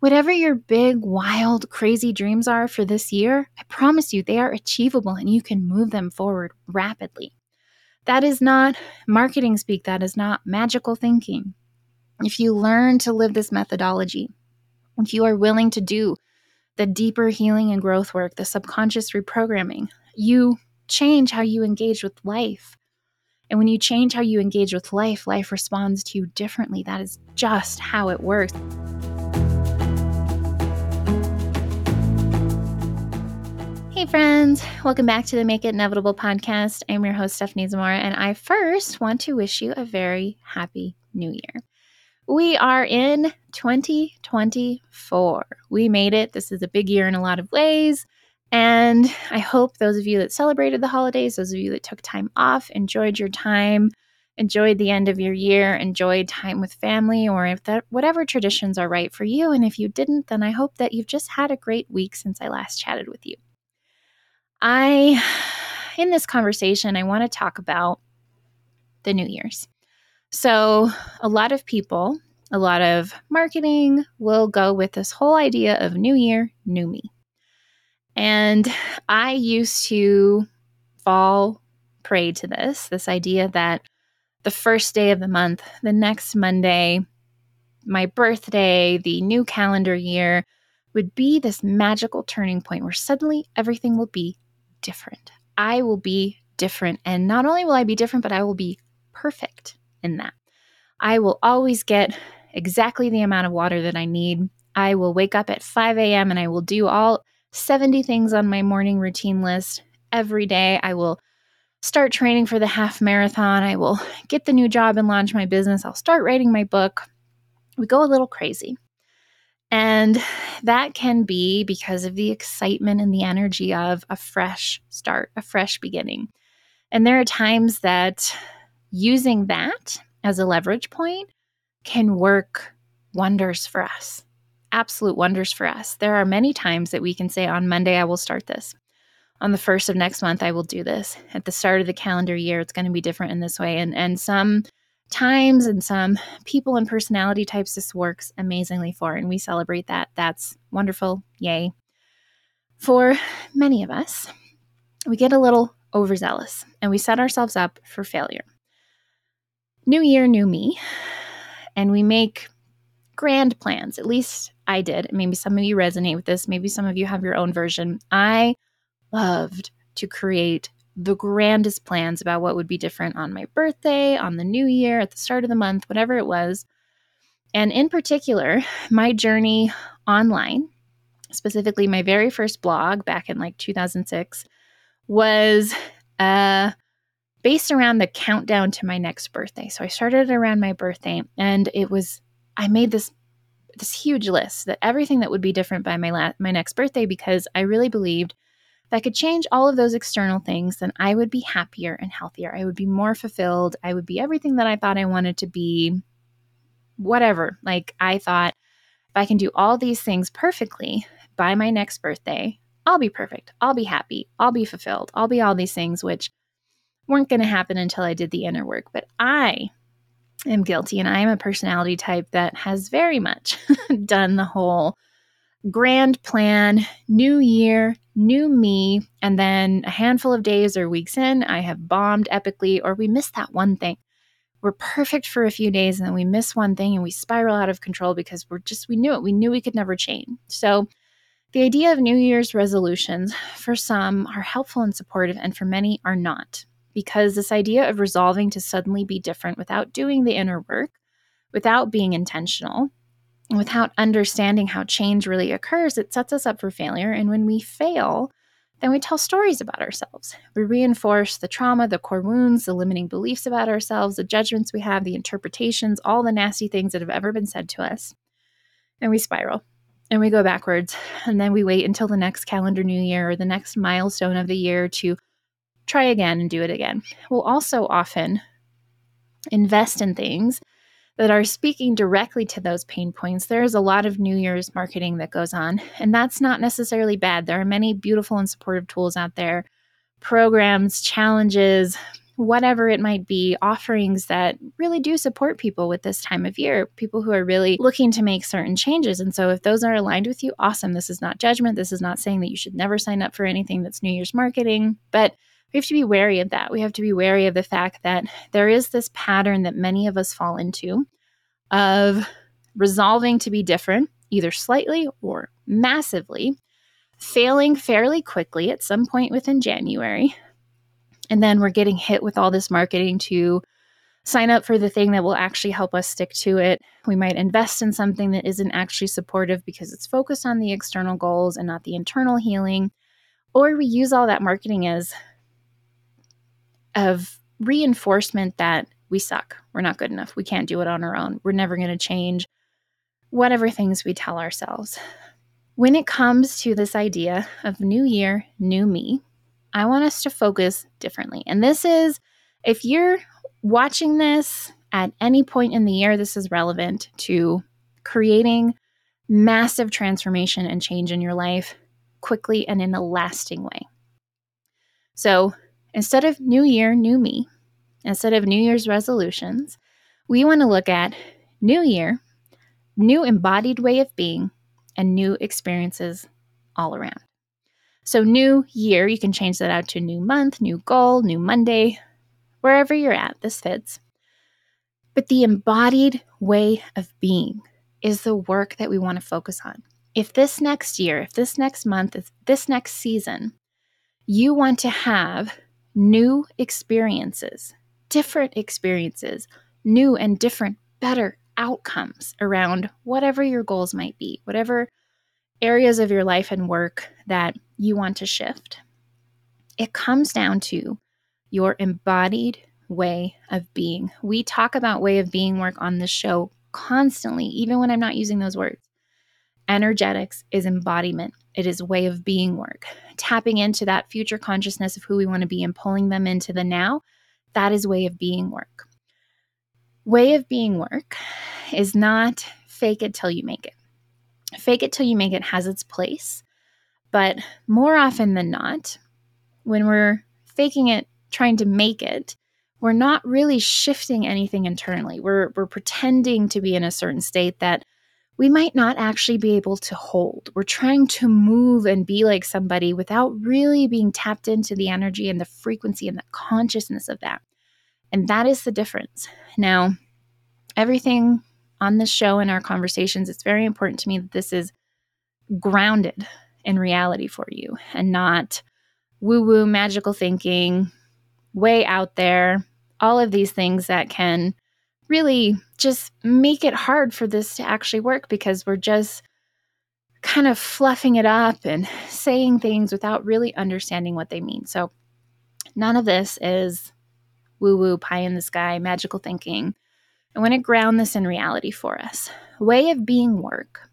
Whatever your big, wild, crazy dreams are for this year, I promise you they are achievable and you can move them forward rapidly. That is not marketing speak, that is not magical thinking. If you learn to live this methodology, if you are willing to do the deeper healing and growth work, the subconscious reprogramming, you change how you engage with life. And when you change how you engage with life, life responds to you differently. That is just how it works. Hey, friends, welcome back to the Make It Inevitable podcast. I'm your host, Stephanie Zamora, and I first want to wish you a very happy new year. We are in 2024. We made it. This is a big year in a lot of ways. And I hope those of you that celebrated the holidays, those of you that took time off, enjoyed your time, enjoyed the end of your year, enjoyed time with family, or if that whatever traditions are right for you. And if you didn't, then I hope that you've just had a great week since I last chatted with you. I, in this conversation, I want to talk about the New Year's. So, a lot of people, a lot of marketing will go with this whole idea of New Year, New Me. And I used to fall prey to this this idea that the first day of the month, the next Monday, my birthday, the new calendar year would be this magical turning point where suddenly everything will be different. I will be different. And not only will I be different, but I will be perfect in that. I will always get exactly the amount of water that I need. I will wake up at 5 a.m. and I will do all 70 things on my morning routine list every day. I will start training for the half marathon. I will get the new job and launch my business. I'll start writing my book. We go a little crazy. And that can be because of the excitement and the energy of a fresh start, a fresh beginning. And there are times that using that as a leverage point can work wonders for us, absolute wonders for us. There are many times that we can say, on Monday, I will start this. On the first of next month, I will do this. At the start of the calendar year, it's going to be different in this way. And, and some times and some people and personality types this works amazingly for, and we celebrate that. That's wonderful. Yay. For many of us, we get a little overzealous and we set ourselves up for failure. New year, new me. And we make grand plans. At least I did. Maybe some of you resonate with this. Maybe some of you have your own version. I loved to create the grandest plans about what would be different on my birthday, on the new year, at the start of the month, whatever it was. And in particular, my journey online, specifically my very first blog back in like 2006, was uh, based around the countdown to my next birthday. So I started around my birthday, and it was I made this this huge list that everything that would be different by my la- my next birthday because I really believed if I could change all of those external things, then I would be happier and healthier. I would be more fulfilled. I would be everything that I thought I wanted to be. Whatever. Like, I thought if I can do all these things perfectly by my next birthday, I'll be perfect. I'll be happy. I'll be fulfilled. I'll be all these things, which weren't going to happen until I did the inner work. But I am guilty, and I am a personality type that has very much done the whole grand plan, new year, new me, and then a handful of days or weeks in, I have bombed epically, or we miss that one thing. We're perfect for a few days and then we miss one thing and we spiral out of control because we're just, we knew it. We knew we could never change. So, the idea of New Year's resolutions for some are helpful and supportive, and for many are not. Because this idea of resolving to suddenly be different without doing the inner work, without being intentional, without understanding how change really occurs, it sets us up for failure. And when we fail, then we tell stories about ourselves. We reinforce the trauma, the core wounds, the limiting beliefs about ourselves, the judgments we have, the interpretations, all the nasty things that have ever been said to us. And we spiral and we go backwards. And then we wait until the next calendar new year or the next milestone of the year to try again and do it again. We'll also often invest in things that are speaking directly to those pain points. There's a lot of New Year's marketing that goes on, and that's not necessarily bad. There are many beautiful and supportive tools out there, programs, challenges, whatever it might be, offerings that really do support people with this time of year, people who are really looking to make certain changes. And so, if those are aligned with you, awesome. This is not judgment. This is not saying that you should never sign up for anything that's New Year's marketing, but we have to be wary of that. We have to be wary of the fact that there is this pattern that many of us fall into of resolving to be different, either slightly or massively, failing fairly quickly at some point within January, and then we're getting hit with all this marketing to sign up for the thing that will actually help us stick to it. We might invest in something that isn't actually supportive because it's focused on the external goals and not the internal healing. Or we use all that marketing as of reinforcement that we suck. We're not good enough. We can't do it on our own. We're never going to change. Whatever things we tell ourselves. When it comes to this idea of new year, new me, I want us to focus differently. And this is, if you're watching this at any point in the year, this is relevant to creating massive transformation and change in your life quickly and in a lasting way. So instead of new year, new me, instead of New Year's resolutions, we want to look at new year, new embodied way of being, and new experiences all around. So, new year, you can change that out to new month, new goal, new Monday, wherever you're at, this fits. But the embodied way of being is the work that we want to focus on. If this next year, if this next month, if this next season, you want to have new experiences, different experiences, new and different, better outcomes around whatever your goals might be, whatever areas of your life and work that you want to shift. It comes down to your embodied way of being. We talk about way of being work on this show constantly, even when I'm not using those words. Energetics is embodiment, it is way of being work. Tapping into that future consciousness of who we want to be and pulling them into the now, that is way of being work. Way of being work is not fake it till you make it. Fake it till you make it has its place. But more often than not, when we're faking it, trying to make it, we're not really shifting anything internally. We're, we're pretending to be in a certain state that we might not actually be able to hold. We're trying to move and be like somebody without really being tapped into the energy and the frequency and the consciousness of that. And that is the difference. Now, everything on this show and our conversations, it's very important to me that this is grounded in reality for you and not woo woo magical thinking, way out there, all of these things that can really just make it hard for this to actually work because we're just kind of fluffing it up and saying things without really understanding what they mean. So, none of this is woo woo, pie in the sky, magical thinking. I want to ground this in reality for us. Way of being work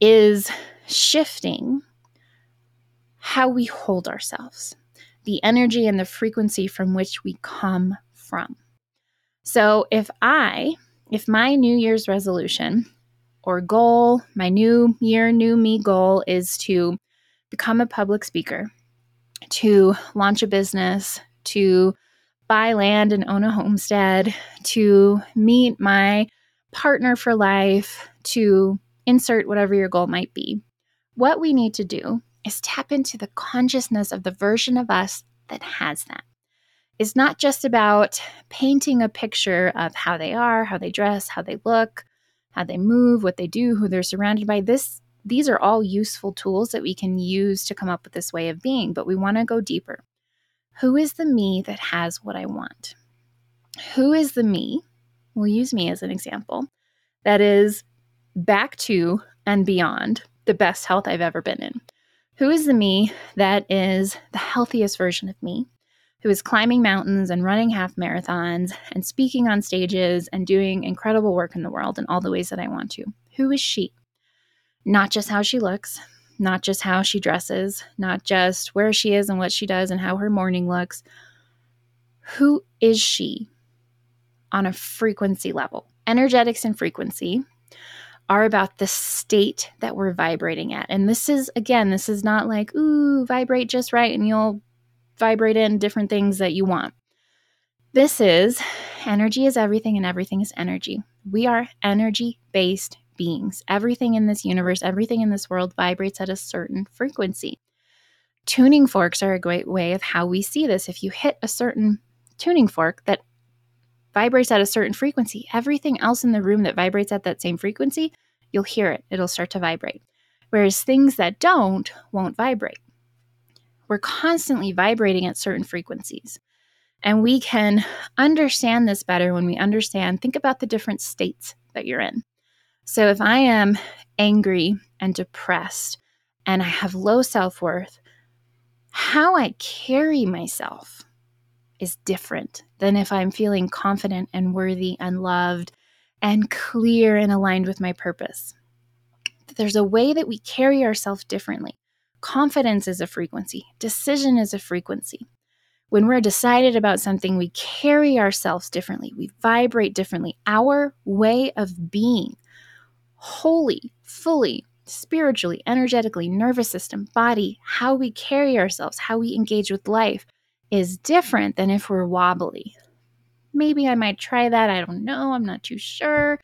is shifting how we hold ourselves, the energy and the frequency from which we come from. So if I, if my New Year's resolution or goal, my new year, new me goal is to become a public speaker, to launch a business, to buy land and own a homestead, to meet my partner for life, to insert whatever your goal might be. What we need to do is tap into the consciousness of the version of us that has that. It's not just about painting a picture of how they are, how they dress, how they look, how they move, what they do, who they're surrounded by. This these are all useful tools that we can use to come up with this way of being, but we want to go deeper. Who is the me that has what I want? Who is the me? We'll use me as an example. That is back to and beyond the best health I've ever been in. Who is the me that is the healthiest version of me? Who is climbing mountains and running half marathons and speaking on stages and doing incredible work in the world in all the ways that I want to? Who is she? Not just how she looks, not just how she dresses, not just where she is and what she does and how her morning looks. Who is she on a frequency level? Energetics and frequency are about the state that we're vibrating at. And this is, again, this is not like, ooh, vibrate just right and you'll vibrate in different things that you want. This is energy is everything and everything is energy. We are energy based beings. Everything in this universe, everything in this world vibrates at a certain frequency. Tuning forks are a great way of how we see this. If you hit a certain tuning fork that vibrates at a certain frequency, everything else in the room that vibrates at that same frequency, you'll hear it. It'll start to vibrate. Whereas things that don't won't vibrate. We're constantly vibrating at certain frequencies. And we can understand this better when we understand, think about the different states that you're in. So if I am angry and depressed and I have low self worth, how I carry myself is different than if I'm feeling confident and worthy and loved and clear and aligned with my purpose. There's a way that we carry ourselves differently. Confidence is a frequency, decision is a frequency. When we're decided about something, we carry ourselves differently, we vibrate differently. Our way of being, wholly, fully, spiritually, energetically, nervous system, body, how we carry ourselves, how we engage with life is different than if we're wobbly. Maybe I might try that. I don't know. I'm not too sure.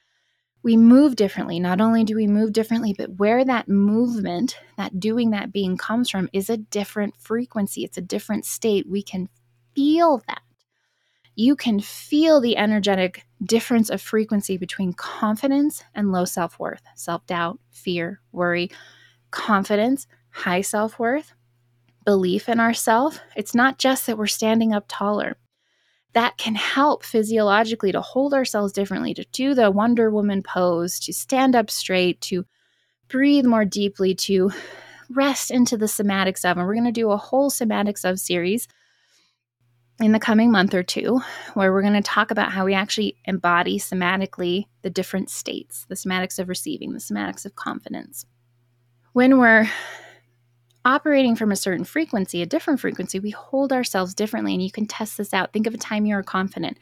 We move differently. Not only do we move differently, but where that movement, that doing, that being comes from is a different frequency. It's a different state. We can feel that. You can feel the energetic difference of frequency between confidence and low self worth, self doubt, fear, worry. Confidence, high self worth, belief in ourselves, it's not just that we're standing up taller. That can help physiologically to hold ourselves differently, to do the Wonder Woman pose, to stand up straight, to breathe more deeply, to rest into the somatics of. And we're going to do a whole somatics of series in the coming month or two where we're going to talk about how we actually embody somatically the different states the somatics of receiving, the somatics of confidence. When we're operating from a certain frequency, a different frequency, we hold ourselves differently. And you can test this out. Think of a time you were confident.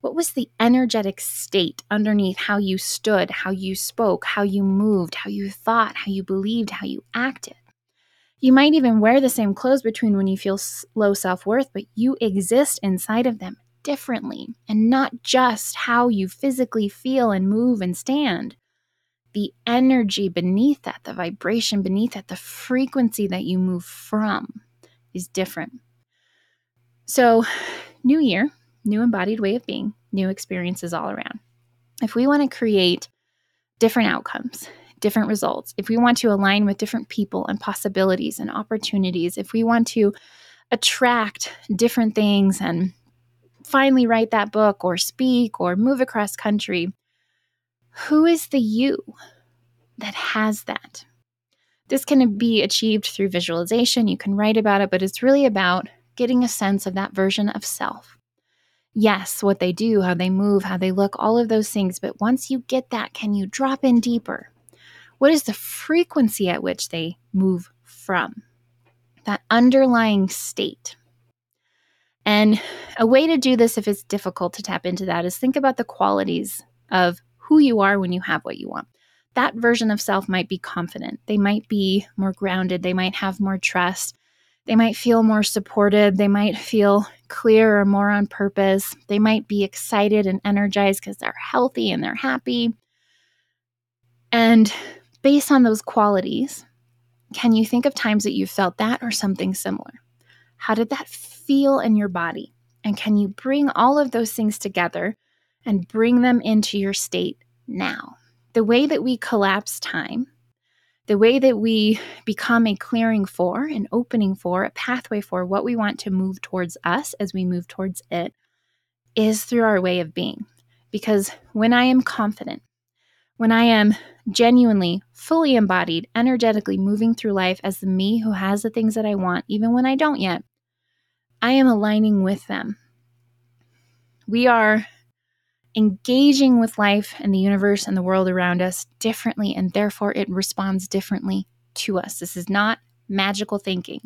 What was the energetic state underneath how you stood, how you spoke, how you moved, how you thought, how you believed, how you acted? You might even wear the same clothes between when you feel low self worth, but you exist inside of them differently and not just how you physically feel and move and stand the energy beneath that, the vibration beneath that, the frequency that you move from is different. So, new year, new embodied way of being, new experiences all around. If we want to create different outcomes, different results, if we want to align with different people and possibilities and opportunities, if we want to attract different things and finally write that book or speak or move across country, who is the you that has that? This can be achieved through visualization. You can write about it, but it's really about getting a sense of that version of self. Yes, what they do, how they move, how they look, all of those things. But once you get that, can you drop in deeper? What is the frequency at which they move from? That underlying state. And a way to do this, if it's difficult to tap into that, is think about the qualities of who you are when you have what you want. That version of self might be confident. They might be more grounded. They might have more trust. They might feel more supported. They might feel clear or more on purpose. They might be excited and energized because they're healthy and they're happy. And based on those qualities, can you think of times that you felt that or something similar? How did that feel in your body? And can you bring all of those things together and bring them into your state now. The way that we collapse time, the way that we become a clearing for, an opening for, a pathway for what we want to move towards us as we move towards it, is through our way of being. Because when I am confident, when I am genuinely, fully embodied, energetically moving through life as the me who has the things that I want, even when I don't yet, I am aligning with them. We are engaging with life and the universe and the world around us differently, and therefore it responds differently to us. This is not magical thinking.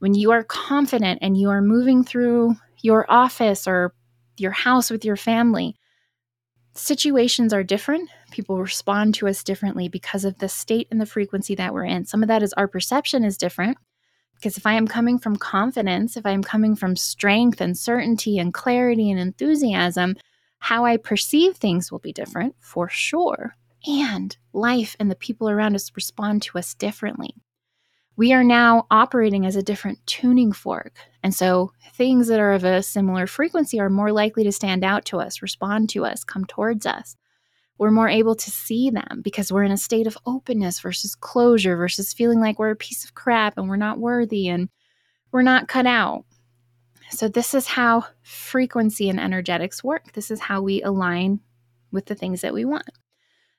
When you are confident and you are moving through your office or your house with your family, situations are different. People respond to us differently because of the state and the frequency that we're in. Some of that is our perception is different Because if I am coming from confidence, if I am coming from strength and certainty and clarity and enthusiasm, how I perceive things will be different for sure. And life and the people around us respond to us differently. We are now operating as a different tuning fork. And so things that are of a similar frequency are more likely to stand out to us, respond to us, come towards us. We're more able to see them because we're in a state of openness versus closure versus feeling like we're a piece of crap and we're not worthy and we're not cut out. So, this is how frequency and energetics work. This is how we align with the things that we want.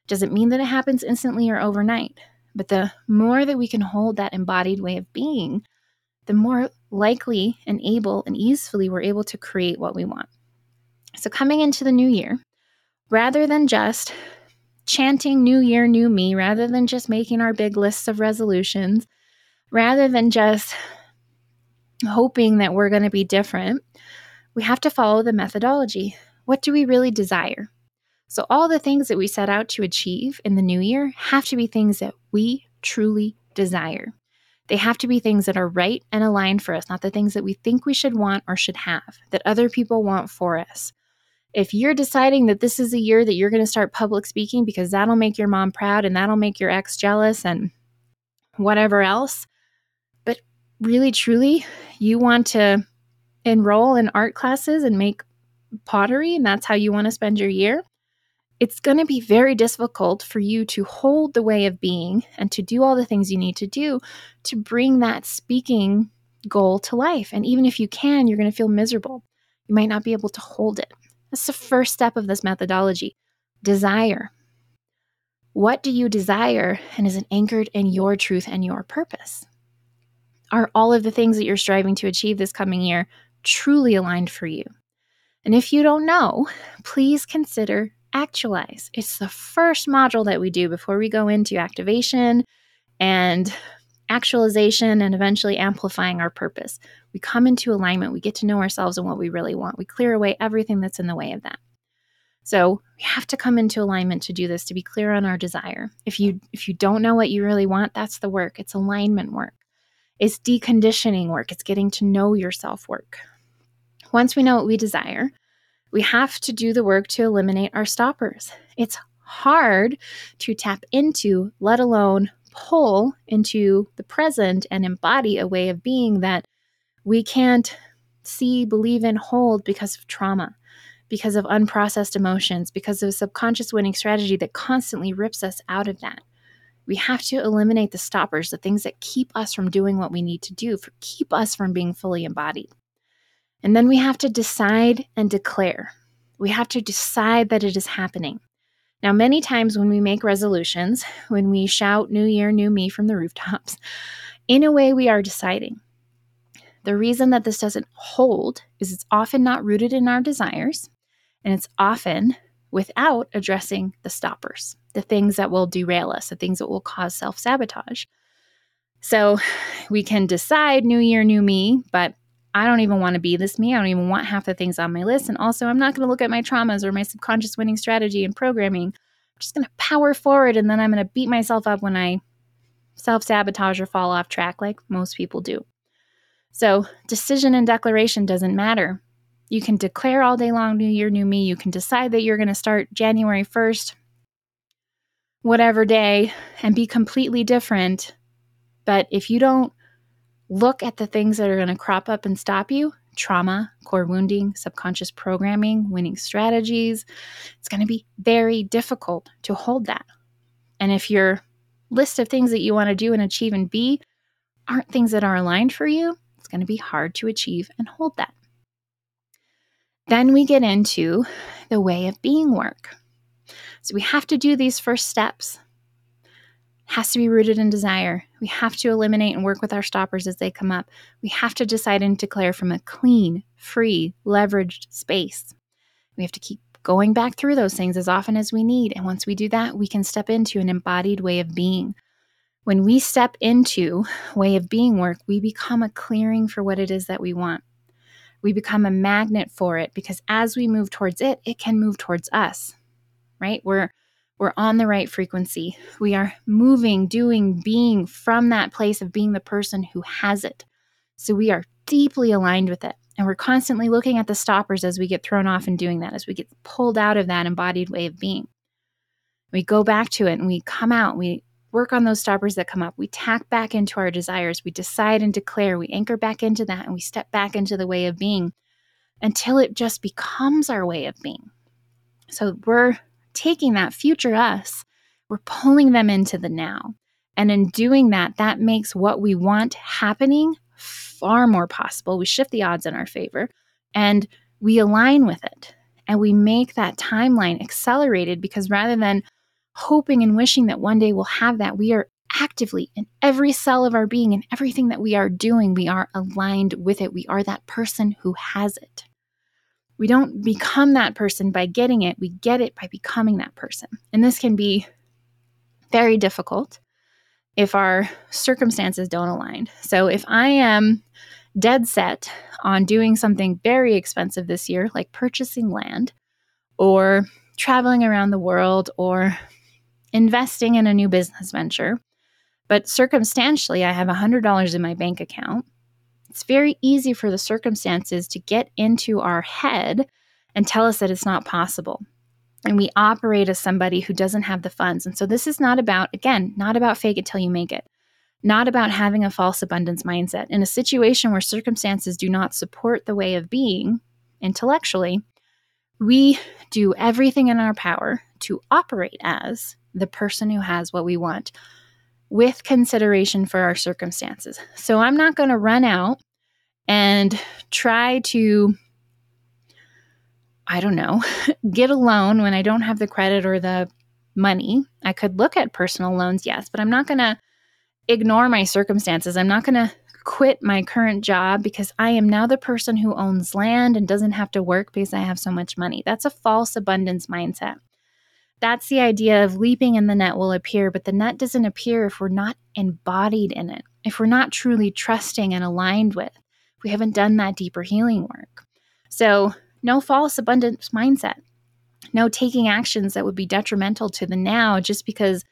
Doesn't mean that it happens instantly or overnight, but the more that we can hold that embodied way of being, the more likely and able and easily we're able to create what we want. So, coming into the new year, rather than just chanting New Year, New Me, rather than just making our big lists of resolutions, rather than just hoping that we're going to be different, we have to follow the methodology. What do we really desire? So, all the things that we set out to achieve in the new year have to be things that we truly desire. They have to be things that are right and aligned for us, not the things that we think we should want or should have, that other people want for us. If you're deciding that this is a year that you're going to start public speaking because that'll make your mom proud and that'll make your ex jealous and whatever else, really truly you want to enroll in art classes and make pottery and that's how you want to spend your year, it's going to be very difficult for you to hold the way of being and to do all the things you need to do to bring that speaking goal to life. And even if you can, you're going to feel miserable. You might not be able to hold it. That's the first step of this methodology desire. What do you desire? And is it anchored in your truth and your purpose? Are all of the things that you're striving to achieve this coming year truly aligned for you? And if you don't know, please consider Actualize. It's the first module that we do before we go into activation and actualization and eventually amplifying our purpose. We come into alignment, we get to know ourselves and what we really want. We clear away everything that's in the way of that. So, we have to come into alignment to do this to be clear on our desire. If you if you don't know what you really want, that's the work. It's alignment work. It's deconditioning work, it's getting to know yourself work. Once we know what we desire, we have to do the work to eliminate our stoppers. It's hard to tap into, let alone pull into the present and embody a way of being that we can't see, believe in, hold because of trauma, because of unprocessed emotions, because of a subconscious winning strategy that constantly rips us out of that. We have to eliminate the stoppers, the things that keep us from doing what we need to do, keep us from being fully embodied. And then we have to decide and declare. We have to decide that it is happening. Now, many times when we make resolutions, when we shout New Year, New Me from the rooftops, in a way we are deciding. The reason that this doesn't hold is it's often not rooted in our desires, and it's often without addressing the stoppers, the things that will derail us, the things that will cause self sabotage. So we can decide new year, new me, but I don't even want to be this me. I don't even want half the things on my list. And also, I'm not going to look at my traumas or my subconscious winning strategy and programming. I'm just going to power forward and then I'm going to beat myself up when I self sabotage or fall off track, like most people do. So, decision and declaration doesn't matter. You can declare all day long, New Year, New Me. You can decide that you're going to start January 1st, whatever day, and be completely different. But if you don't look at the things that are going to crop up and stop you trauma, core wounding, subconscious programming, winning strategies it's going to be very difficult to hold that. And if your list of things that you want to do and achieve and be aren't things that are aligned for you, it's going to be hard to achieve and hold that. Then we get into the way of being work. So we have to do these first steps. Has to be rooted in desire. We have to eliminate and work with our stoppers as they come up. We have to decide and declare from a clean, free, leveraged space. We have to keep going back through those things as often as we need. And once we do that, we can step into an embodied way of being. When we step into way of being work, we become a clearing for what it is that we want we become a magnet for it because as we move towards it, it can move towards us, right? We're we're on the right frequency. We are moving, doing, being from that place of being the person who has it. So we are deeply aligned with it. And we're constantly looking at the stoppers as we get thrown off and doing that, as we get pulled out of that embodied way of being. We go back to it and we come out, we work on those stoppers that come up. We tack back into our desires. We decide and declare. We anchor back into that and we step back into the way of being until it just becomes our way of being. So we're taking that future us, we're pulling them into the now. And in doing that, that makes what we want happening far more possible. We shift the odds in our favor and we align with it. And we make that timeline accelerated because rather than hoping and wishing that one day we'll have that, we are actively in every cell of our being and everything that we are doing, we are aligned with it. We are that person who has it. We don't become that person by getting it, we get it by becoming that person. And this can be very difficult if our circumstances don't align. So if I am dead set on doing something very expensive this year, like purchasing land or traveling around the world or investing in a new business venture, but circumstantially I have $100 in my bank account it's very easy for the circumstances to get into our head and tell us that it's not possible. And we operate as somebody who doesn't have the funds. And so this is not about, again, not about fake it till you make it, not about having a false abundance mindset. In a situation where circumstances do not support the way of being intellectually, we do everything in our power to operate as the person who has what we want with consideration for our circumstances. So I'm not going to run out and try to, I don't know, get a loan when I don't have the credit or the money. I could look at personal loans, yes, but I'm not going to ignore my circumstances. I'm not going to quit my current job because I am now the person who owns land and doesn't have to work because I have so much money. That's a false abundance mindset. That's the idea of leaping and the net will appear, but the net doesn't appear if we're not embodied in it, if we're not truly trusting and aligned with. We haven't done that deeper healing work. So, no false abundance mindset, no taking actions that would be detrimental to the now just because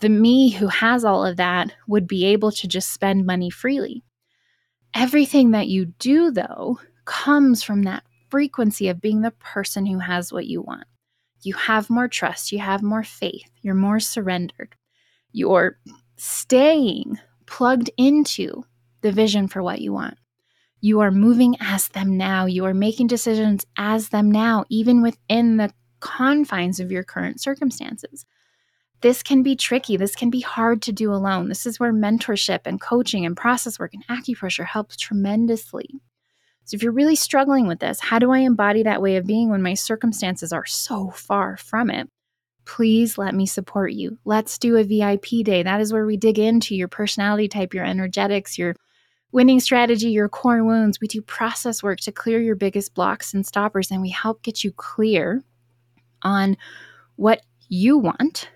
the me who has all of that would be able to just spend money freely. Everything that you do, though, comes from that frequency of being the person who has what you want you have more trust, you have more faith, you're more surrendered. You're staying plugged into the vision for what you want. You are moving as them now. You are making decisions as them now, even within the confines of your current circumstances. This can be tricky. This can be hard to do alone. This is where mentorship and coaching and process work and acupressure helps tremendously. So, if you're really struggling with this, how do I embody that way of being when my circumstances are so far from it? Please let me support you. Let's do a VIP day. That is where we dig into your personality type, your energetics, your winning strategy, your core wounds. We do process work to clear your biggest blocks and stoppers, and we help get you clear on what you want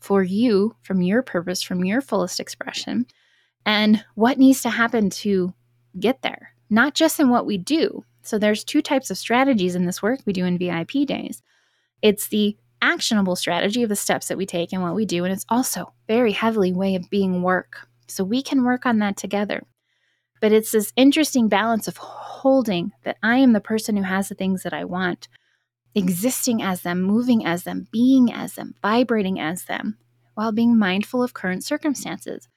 for you from your purpose, from your fullest expression, and what needs to happen to get there not just in what we do. So there's two types of strategies in this work we do in VIP days. It's the actionable strategy of the steps that we take and what we do, and it's also very heavily way of being work. So we can work on that together. But it's this interesting balance of holding that I am the person who has the things that I want, existing as them, moving as them, being as them, vibrating as them, while being mindful of current circumstances.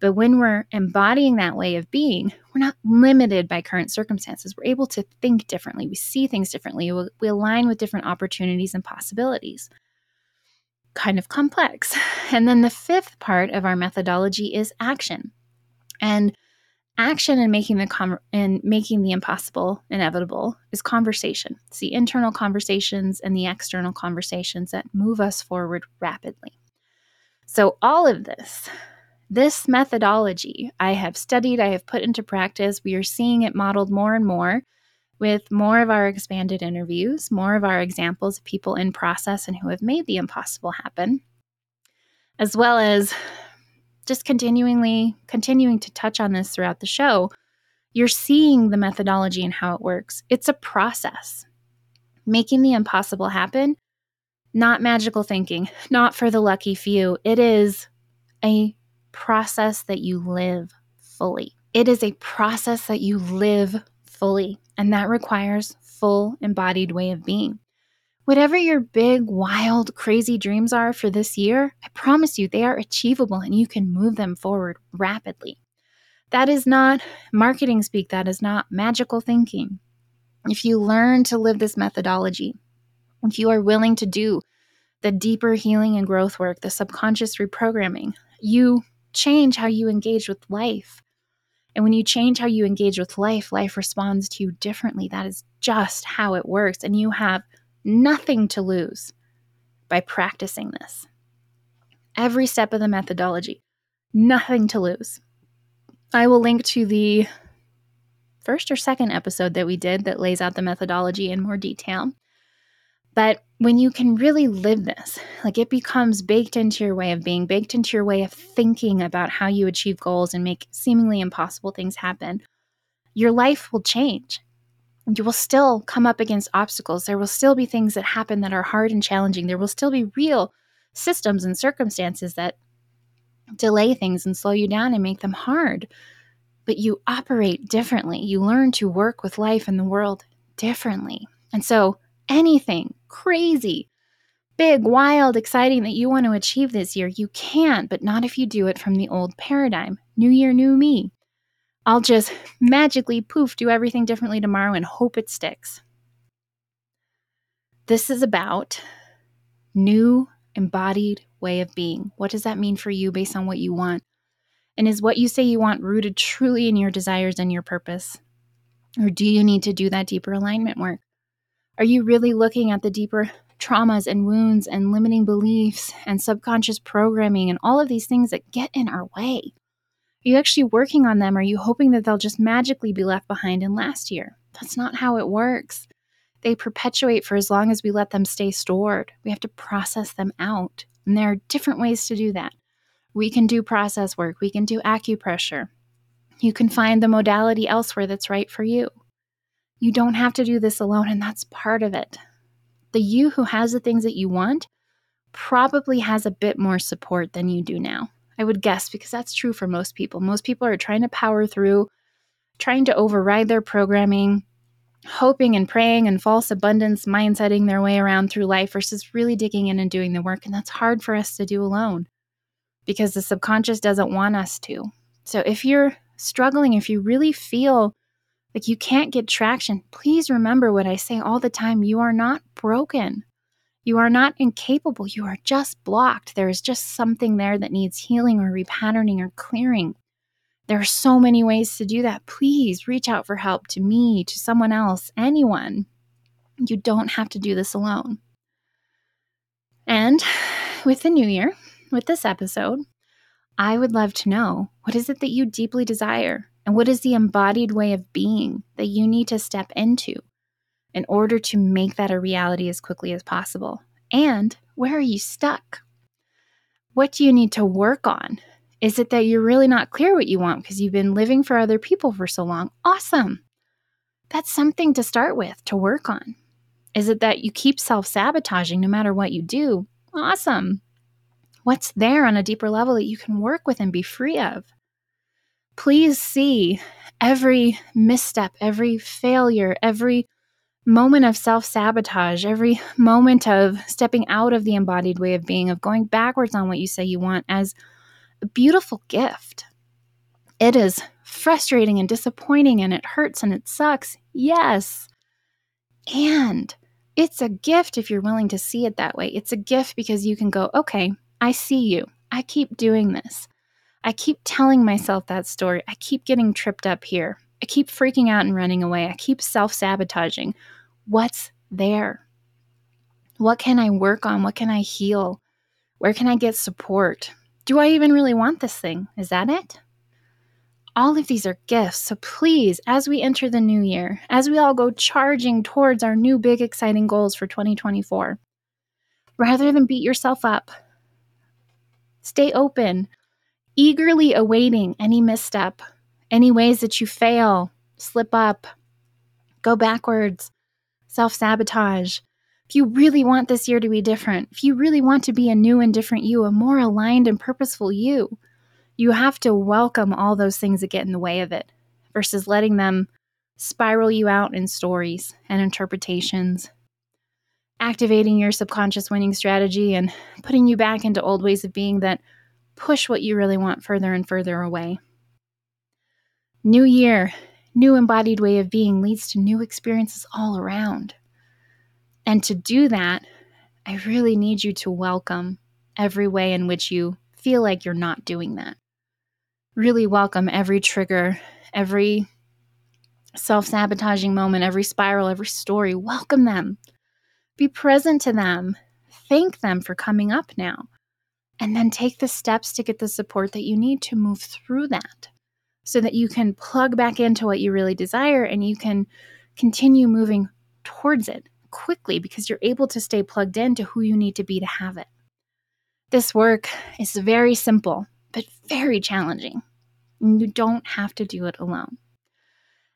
But when we're embodying that way of being, we're not limited by current circumstances. We're able to think differently. We see things differently. We, align with different opportunities and possibilities. Kind of complex. And then the fifth part of our methodology is action. And action in making the com- in making the impossible inevitable is conversation. It's the internal conversations and the external conversations that move us forward rapidly. So all of this this methodology I have studied, I have put into practice. We are seeing it modeled more and more with more of our expanded interviews, more of our examples of people in process and who have made the impossible happen, as well as just continually continuing to touch on this throughout the show. You're seeing the methodology and how it works. It's a process. Making the impossible happen, not magical thinking, not for the lucky few. It is a process that you live fully. It is a process that you live fully, and that requires full embodied way of being. Whatever your big, wild, crazy dreams are for this year, I promise you they are achievable and you can move them forward rapidly. That is not marketing speak, that is not magical thinking. If you learn to live this methodology, if you are willing to do the deeper healing and growth work, the subconscious reprogramming, you change how you engage with life. And when you change how you engage with life, life responds to you differently. That is just how it works. And you have nothing to lose by practicing this. Every step of the methodology, nothing to lose. I will link to the first or second episode that we did that lays out the methodology in more detail. But when you can really live this, like it becomes baked into your way of being, baked into your way of thinking about how you achieve goals and make seemingly impossible things happen, your life will change you will still come up against obstacles. There will still be things that happen that are hard and challenging. There will still be real systems and circumstances that delay things and slow you down and make them hard. But you operate differently. You learn to work with life and the world differently. And so, anything crazy, big, wild, exciting that you want to achieve this year, you can, but not if you do it from the old paradigm. New year, new me. I'll just magically poof, do everything differently tomorrow and hope it sticks. This is about new embodied way of being. What does that mean for you based on what you want? And is what you say you want rooted truly in your desires and your purpose? Or do you need to do that deeper alignment work? Are you really looking at the deeper traumas and wounds and limiting beliefs and subconscious programming and all of these things that get in our way? Are you actually working on them? Are you hoping that they'll just magically be left behind in last year? That's not how it works. They perpetuate for as long as we let them stay stored. We have to process them out. And there are different ways to do that. We can do process work, we can do acupressure. You can find the modality elsewhere that's right for you. You don't have to do this alone, and that's part of it. The you who has the things that you want probably has a bit more support than you do now. I would guess, because that's true for most people. Most people are trying to power through, trying to override their programming, hoping and praying and false abundance mindsetting their way around through life versus really digging in and doing the work. And that's hard for us to do alone because the subconscious doesn't want us to. So if you're struggling, if you really feel like you can't get traction, please remember what I say all the time you are not broken. You are not incapable, you are just blocked. There is just something there that needs healing or repatterning or clearing. There are so many ways to do that. Please reach out for help to me, to someone else, anyone. You don't have to do this alone. And with the new year, with this episode, I would love to know what is it that you deeply desire? And what is the embodied way of being that you need to step into in order to make that a reality as quickly as possible? And where are you stuck? What do you need to work on? Is it that you're really not clear what you want because you've been living for other people for so long? Awesome. That's something to start with, to work on. Is it that you keep self sabotaging no matter what you do? Awesome. What's there on a deeper level that you can work with and be free of? Please see every misstep, every failure, every moment of self sabotage, every moment of stepping out of the embodied way of being, of going backwards on what you say you want, as a beautiful gift. It is frustrating and disappointing and it hurts and it sucks. Yes. And it's a gift if you're willing to see it that way. It's a gift because you can go, okay, I see you. I keep doing this. I keep telling myself that story. I keep getting tripped up here. I keep freaking out and running away. I keep self sabotaging. What's there? What can I work on? What can I heal? Where can I get support? Do I even really want this thing? Is that it? All of these are gifts. So please, as we enter the new year, as we all go charging towards our new big exciting goals for 2024, rather than beat yourself up, stay open, eagerly awaiting any misstep, any ways that you fail, slip up, go backwards, self sabotage. If you really want this year to be different, if you really want to be a new and different you, a more aligned and purposeful you, You have to welcome all those things that get in the way of it versus letting them spiral you out in stories and interpretations. Activating your subconscious winning strategy and putting you back into old ways of being that push what you really want further and further away. New year, new embodied way of being leads to new experiences all around. And to do that, I really need you to welcome every way in which you feel like you're not doing that. Really welcome every trigger, every self sabotaging moment, every spiral, every story. Welcome them. Be present to them. Thank them for coming up now. And then take the steps to get the support that you need to move through that so that you can plug back into what you really desire and you can continue moving towards it quickly because you're able to stay plugged into who you need to be to have it. This work is very simple, but very challenging. You don't have to do it alone.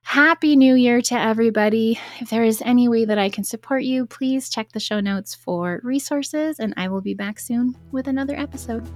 Happy New Year to everybody. If there is any way that I can support you, please check the show notes for resources, and I will be back soon with another episode.